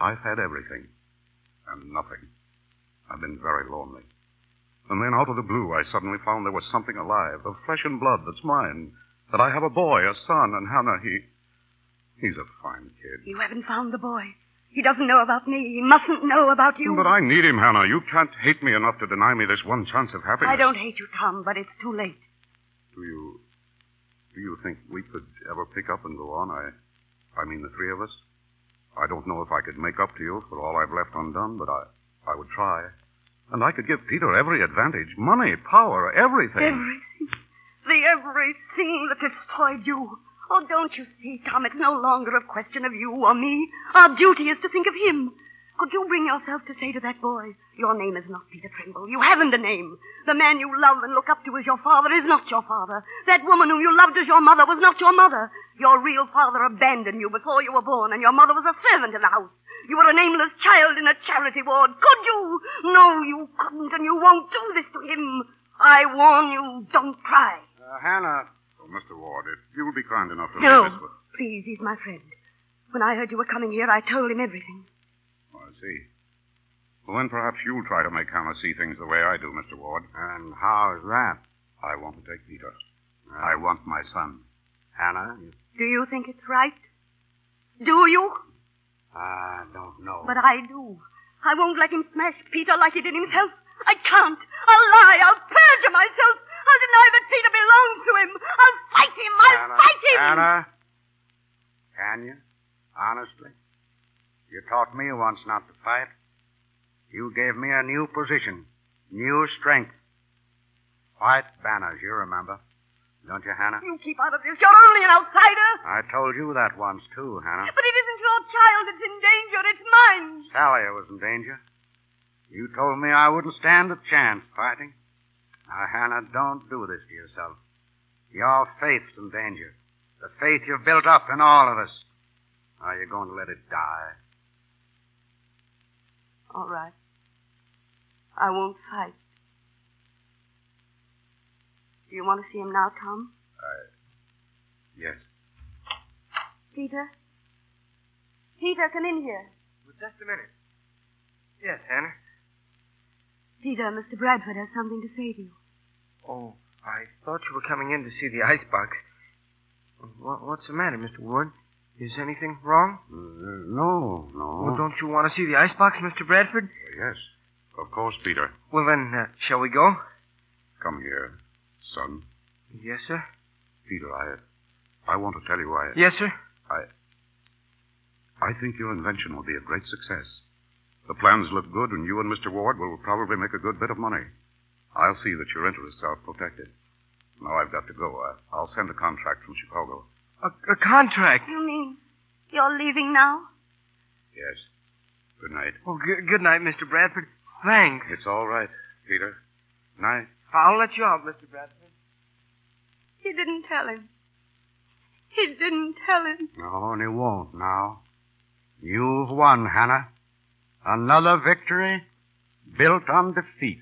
I've had everything and nothing. I've been very lonely. And then out of the blue I suddenly found there was something alive, of flesh and blood that's mine. That I have a boy, a son, and Hannah, he he's a fine kid. You haven't found the boy. He doesn't know about me. He mustn't know about you. But I need him, Hannah. You can't hate me enough to deny me this one chance of happiness. I don't hate you, Tom, but it's too late. Do you do you think we could ever pick up and go on? I I mean the three of us? I don't know if I could make up to you for all I've left undone, but I I would try. And I could give Peter every advantage. Money, power, everything. Everything. The everything that destroyed you. Oh, don't you see, Tom, it's no longer a question of you or me. Our duty is to think of him. Could you bring yourself to say to that boy, your name is not Peter Trimble. You haven't a name. The man you love and look up to as your father is not your father. That woman whom you loved as your mother was not your mother. Your real father abandoned you before you were born, and your mother was a servant in the house. You were a nameless child in a charity ward. Could you? No, you couldn't, and you won't do this to him. I warn you, don't try. Uh, Hannah. Oh, Mr. Ward, if you will be kind enough to No, leave this. please, he's my friend. When I heard you were coming here, I told him everything. Oh, I see. Well, then perhaps you'll try to make Hannah see things the way I do, Mr. Ward. And how's that? I want to take Peter. I want my son. Hannah, you... Do you think it's right? Do you? Ah, I don't know. But I do. I won't let him smash Peter like he did himself. I can't. I'll lie. I'll perjure myself. I'll deny that Peter belongs to him. I'll fight him. I'll Hannah, fight him. Hannah, can you? Honestly? You taught me once not to fight. You gave me a new position. New strength. White banners, you remember. Don't you, Hannah? You keep out of this. You're only an outsider. I told you that once, too, Hannah. But it isn't your child that's in danger. It's mine. Sally was in danger. You told me I wouldn't stand a chance fighting. Now, Hannah, don't do this to yourself. Your faith's in danger. The faith you've built up in all of us. Are you going to let it die? All right. I won't fight. Do you want to see him now, Tom? I. Yes. Peter? Peter, come in here. Well, just a minute. Yes, Hannah. Peter, Mr. Bradford has something to say to you. Oh, I thought you were coming in to see the icebox. What, what's the matter, Mr. Ward? Is anything wrong? Uh, no, no. Well, don't you want to see the icebox, Mr. Bradford? Yes, of course, Peter. Well, then, uh, shall we go? Come here, son. Yes, sir. Peter, I, I want to tell you I. Yes, sir. I. I think your invention will be a great success. The plans look good, and you and Mr. Ward will probably make a good bit of money. I'll see that your interests are protected. Now I've got to go. I, I'll send a contract from Chicago. A, a contract? You mean you're leaving now? Yes. Good night. Oh, good, good night, Mr. Bradford. Thanks. It's all right, Peter. Night. I'll let you out, Mr. Bradford. He didn't tell him. He didn't tell him. No, and he won't now. You've won, Hannah. Another victory built on defeat.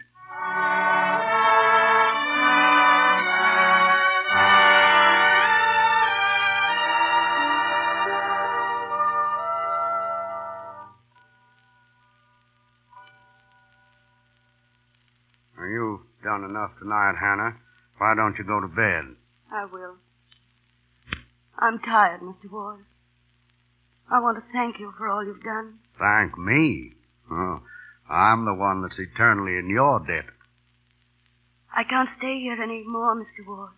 Enough tonight, Hannah. Why don't you go to bed? I will. I'm tired, Mr. Ward. I want to thank you for all you've done. Thank me. Oh, I'm the one that's eternally in your debt. I can't stay here any more, Mr. Ward.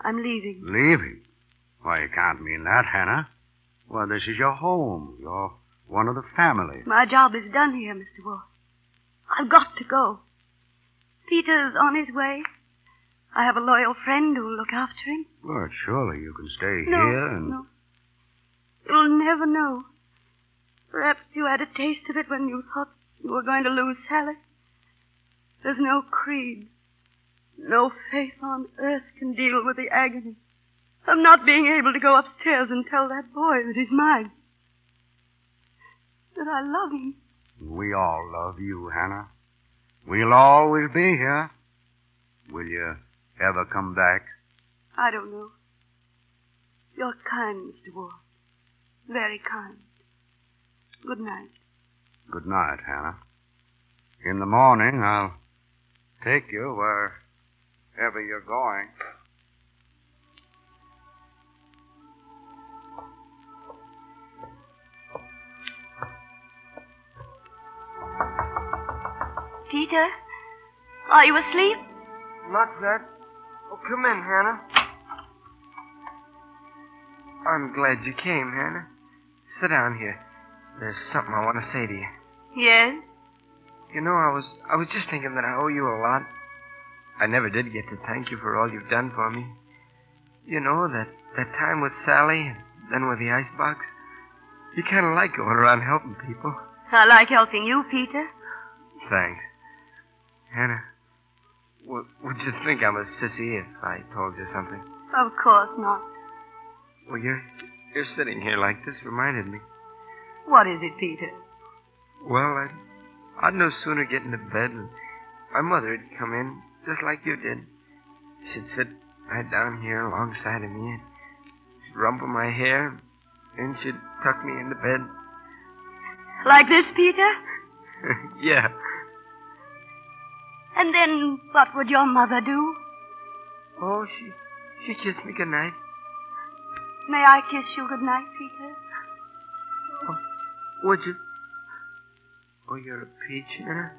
I'm leaving. Leaving? Why, you can't mean that, Hannah. Well, this is your home. You're one of the family. My job is done here, Mr. Ward. I've got to go. Peter's on his way. I have a loyal friend who'll look after him. Well, surely you can stay No, here and. no. You'll never know. Perhaps you had a taste of it when you thought you were going to lose Sally. There's no creed, no faith on earth can deal with the agony of not being able to go upstairs and tell that boy that he's mine. That I love him. We all love you, Hannah. We'll always be here. Will you ever come back? I don't know. You're kind, Mr. Ward. Very kind. Good night. Good night, Hannah. In the morning, I'll take you wherever you're going. Peter, are you asleep? Not that. Oh, come in, Hannah. I'm glad you came, Hannah. Sit down here. There's something I want to say to you. Yes. You know, I was I was just thinking that I owe you a lot. I never did get to thank you for all you've done for me. You know, that, that time with Sally and then with the icebox. You kind of like going around helping people. I like helping you, Peter. Thanks. Hannah, w- would you think I'm a sissy if I told you something? Of course not. Well, you're, you're sitting here like this reminded me. What is it, Peter? Well, I'd, I'd no sooner get into bed and my mother'd come in just like you did. She'd sit right down here alongside of me and she'd rumple my hair and she'd tuck me into bed. Like this, Peter? yeah. And then what would your mother do? Oh, she she kissed me goodnight. May I kiss you good night, Peter? Oh, would you? Oh, you're a peach, Hannah.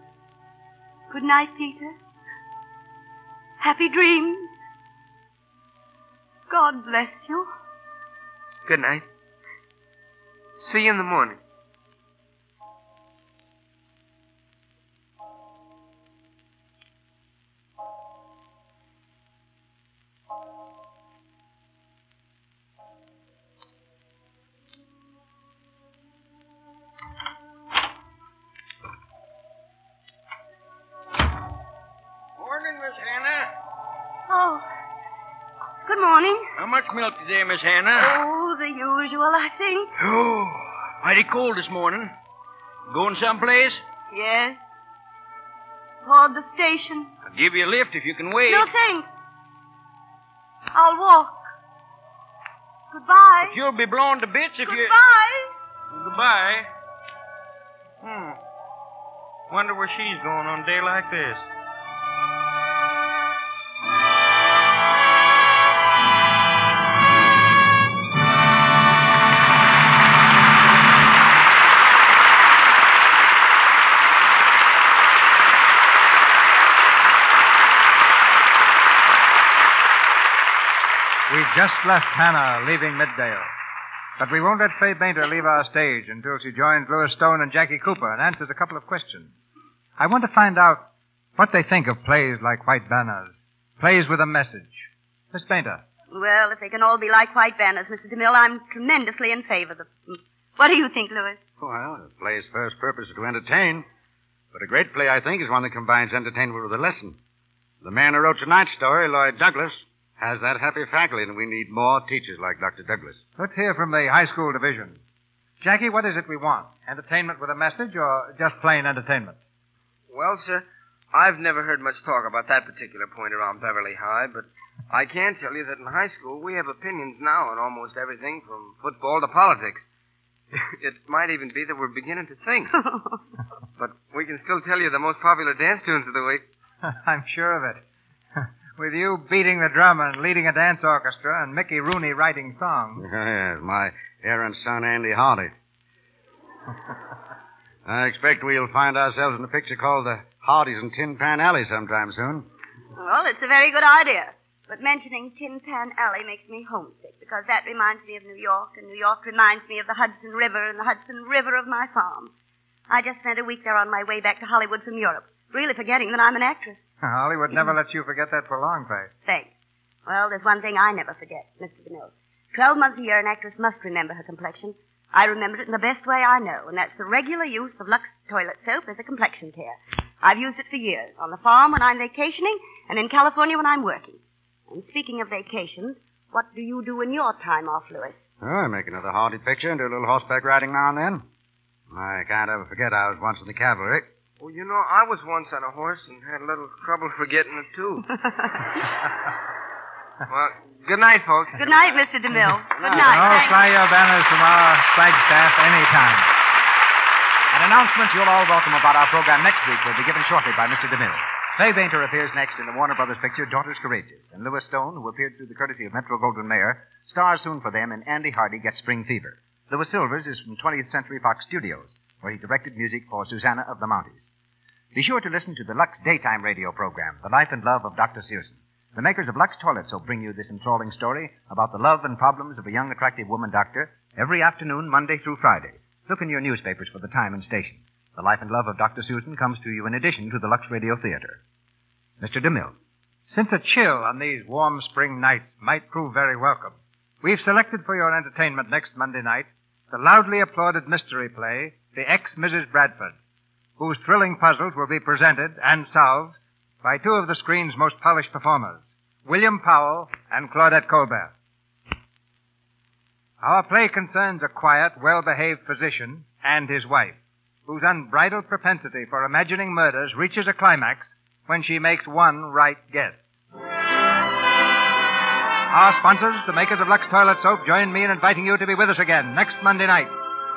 Good night, Peter. Happy dreams. God bless you. Good night. See you in the morning. Much milk today, Miss Hannah? Oh, the usual, I think. Oh, mighty cold this morning. Going someplace? Yes. Toward the station. I'll give you a lift if you can wait. No, thanks. I'll walk. Goodbye. But you'll be blown to bits if you. Goodbye. Goodbye. Hmm. Wonder where she's going on a day like this. Just left Hannah leaving Middale. But we won't let Fay Bainter leave our stage until she joins Lewis Stone and Jackie Cooper and answers a couple of questions. I want to find out what they think of plays like White Banners, plays with a message. Miss Bainter. Well, if they can all be like white banners, Mr. DeMille, I'm tremendously in favor of them. What do you think, Lewis? Well, a play's first purpose is to entertain. But a great play, I think, is one that combines entertainment with a lesson. The man who wrote tonight's story, Lloyd Douglas, has that happy faculty, and we need more teachers like Dr. Douglas. Let's hear from the high school division. Jackie, what is it we want? Entertainment with a message or just plain entertainment? Well, sir, I've never heard much talk about that particular point around Beverly High, but I can tell you that in high school we have opinions now on almost everything from football to politics. It might even be that we're beginning to think. but we can still tell you the most popular dance tunes of the week. I'm sure of it. With you beating the drum and leading a dance orchestra and Mickey Rooney writing songs. Yes, my errant son, Andy Hardy. I expect we'll find ourselves in a picture called The Hardys in Tin Pan Alley sometime soon. Well, it's a very good idea. But mentioning Tin Pan Alley makes me homesick because that reminds me of New York, and New York reminds me of the Hudson River and the Hudson River of my farm. I just spent a week there on my way back to Hollywood from Europe, really forgetting that I'm an actress. Hollywood never lets you forget that for long, Fay. Thanks. Well, there's one thing I never forget, Mr. DeMille. Twelve months a year, an actress must remember her complexion. I remember it in the best way I know, and that's the regular use of Lux toilet soap as a complexion care. I've used it for years, on the farm when I'm vacationing, and in California when I'm working. And speaking of vacations, what do you do in your time off, Lewis? Oh, I make another Hardy picture and do a little horseback riding now and then. I can't ever forget I was once in the cavalry. Well, you know, I was once on a horse and had a little trouble forgetting it, too. well, good night, folks. Good night, Mr. DeMille. Good Oh, night. fly your banners from our flagstaff anytime. An announcement you'll all welcome about our program next week will be given shortly by Mr. DeMille. Fay Bainter appears next in the Warner Brothers picture Daughters Courageous, and Lewis Stone, who appeared through the courtesy of Metro Goldwyn Mayer, stars soon for them in Andy Hardy Gets Spring Fever. Louis Silvers is from 20th Century Fox Studios, where he directed music for Susanna of the Mounties. Be sure to listen to the Lux daytime radio program, The Life and Love of Dr. Susan. The makers of Lux Toilets will bring you this enthralling story about the love and problems of a young, attractive woman doctor every afternoon, Monday through Friday. Look in your newspapers for the time and station. The Life and Love of Dr. Susan comes to you in addition to the Lux Radio Theater. Mr. DeMille. Since a chill on these warm spring nights might prove very welcome, we've selected for your entertainment next Monday night the loudly applauded mystery play, The Ex Mrs. Bradford, whose thrilling puzzles will be presented and solved by two of the screen's most polished performers, William Powell and Claudette Colbert. Our play concerns a quiet, well-behaved physician and his wife, whose unbridled propensity for imagining murders reaches a climax when she makes one right guess. Our sponsors, the makers of Lux Toilet Soap, join me in inviting you to be with us again next Monday night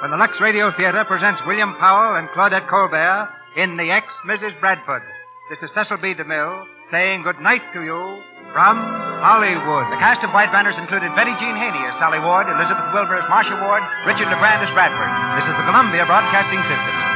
when the Lux Radio Theater presents William Powell and Claudette Colbert in The Ex Mrs. Bradford. This is Cecil B. DeMille saying good night to you from Hollywood. The cast of White Banners included Betty Jean Haney as Sally Ward, Elizabeth Wilbur as Marcia Ward, Richard LeGrand as Bradford. This is the Columbia Broadcasting System.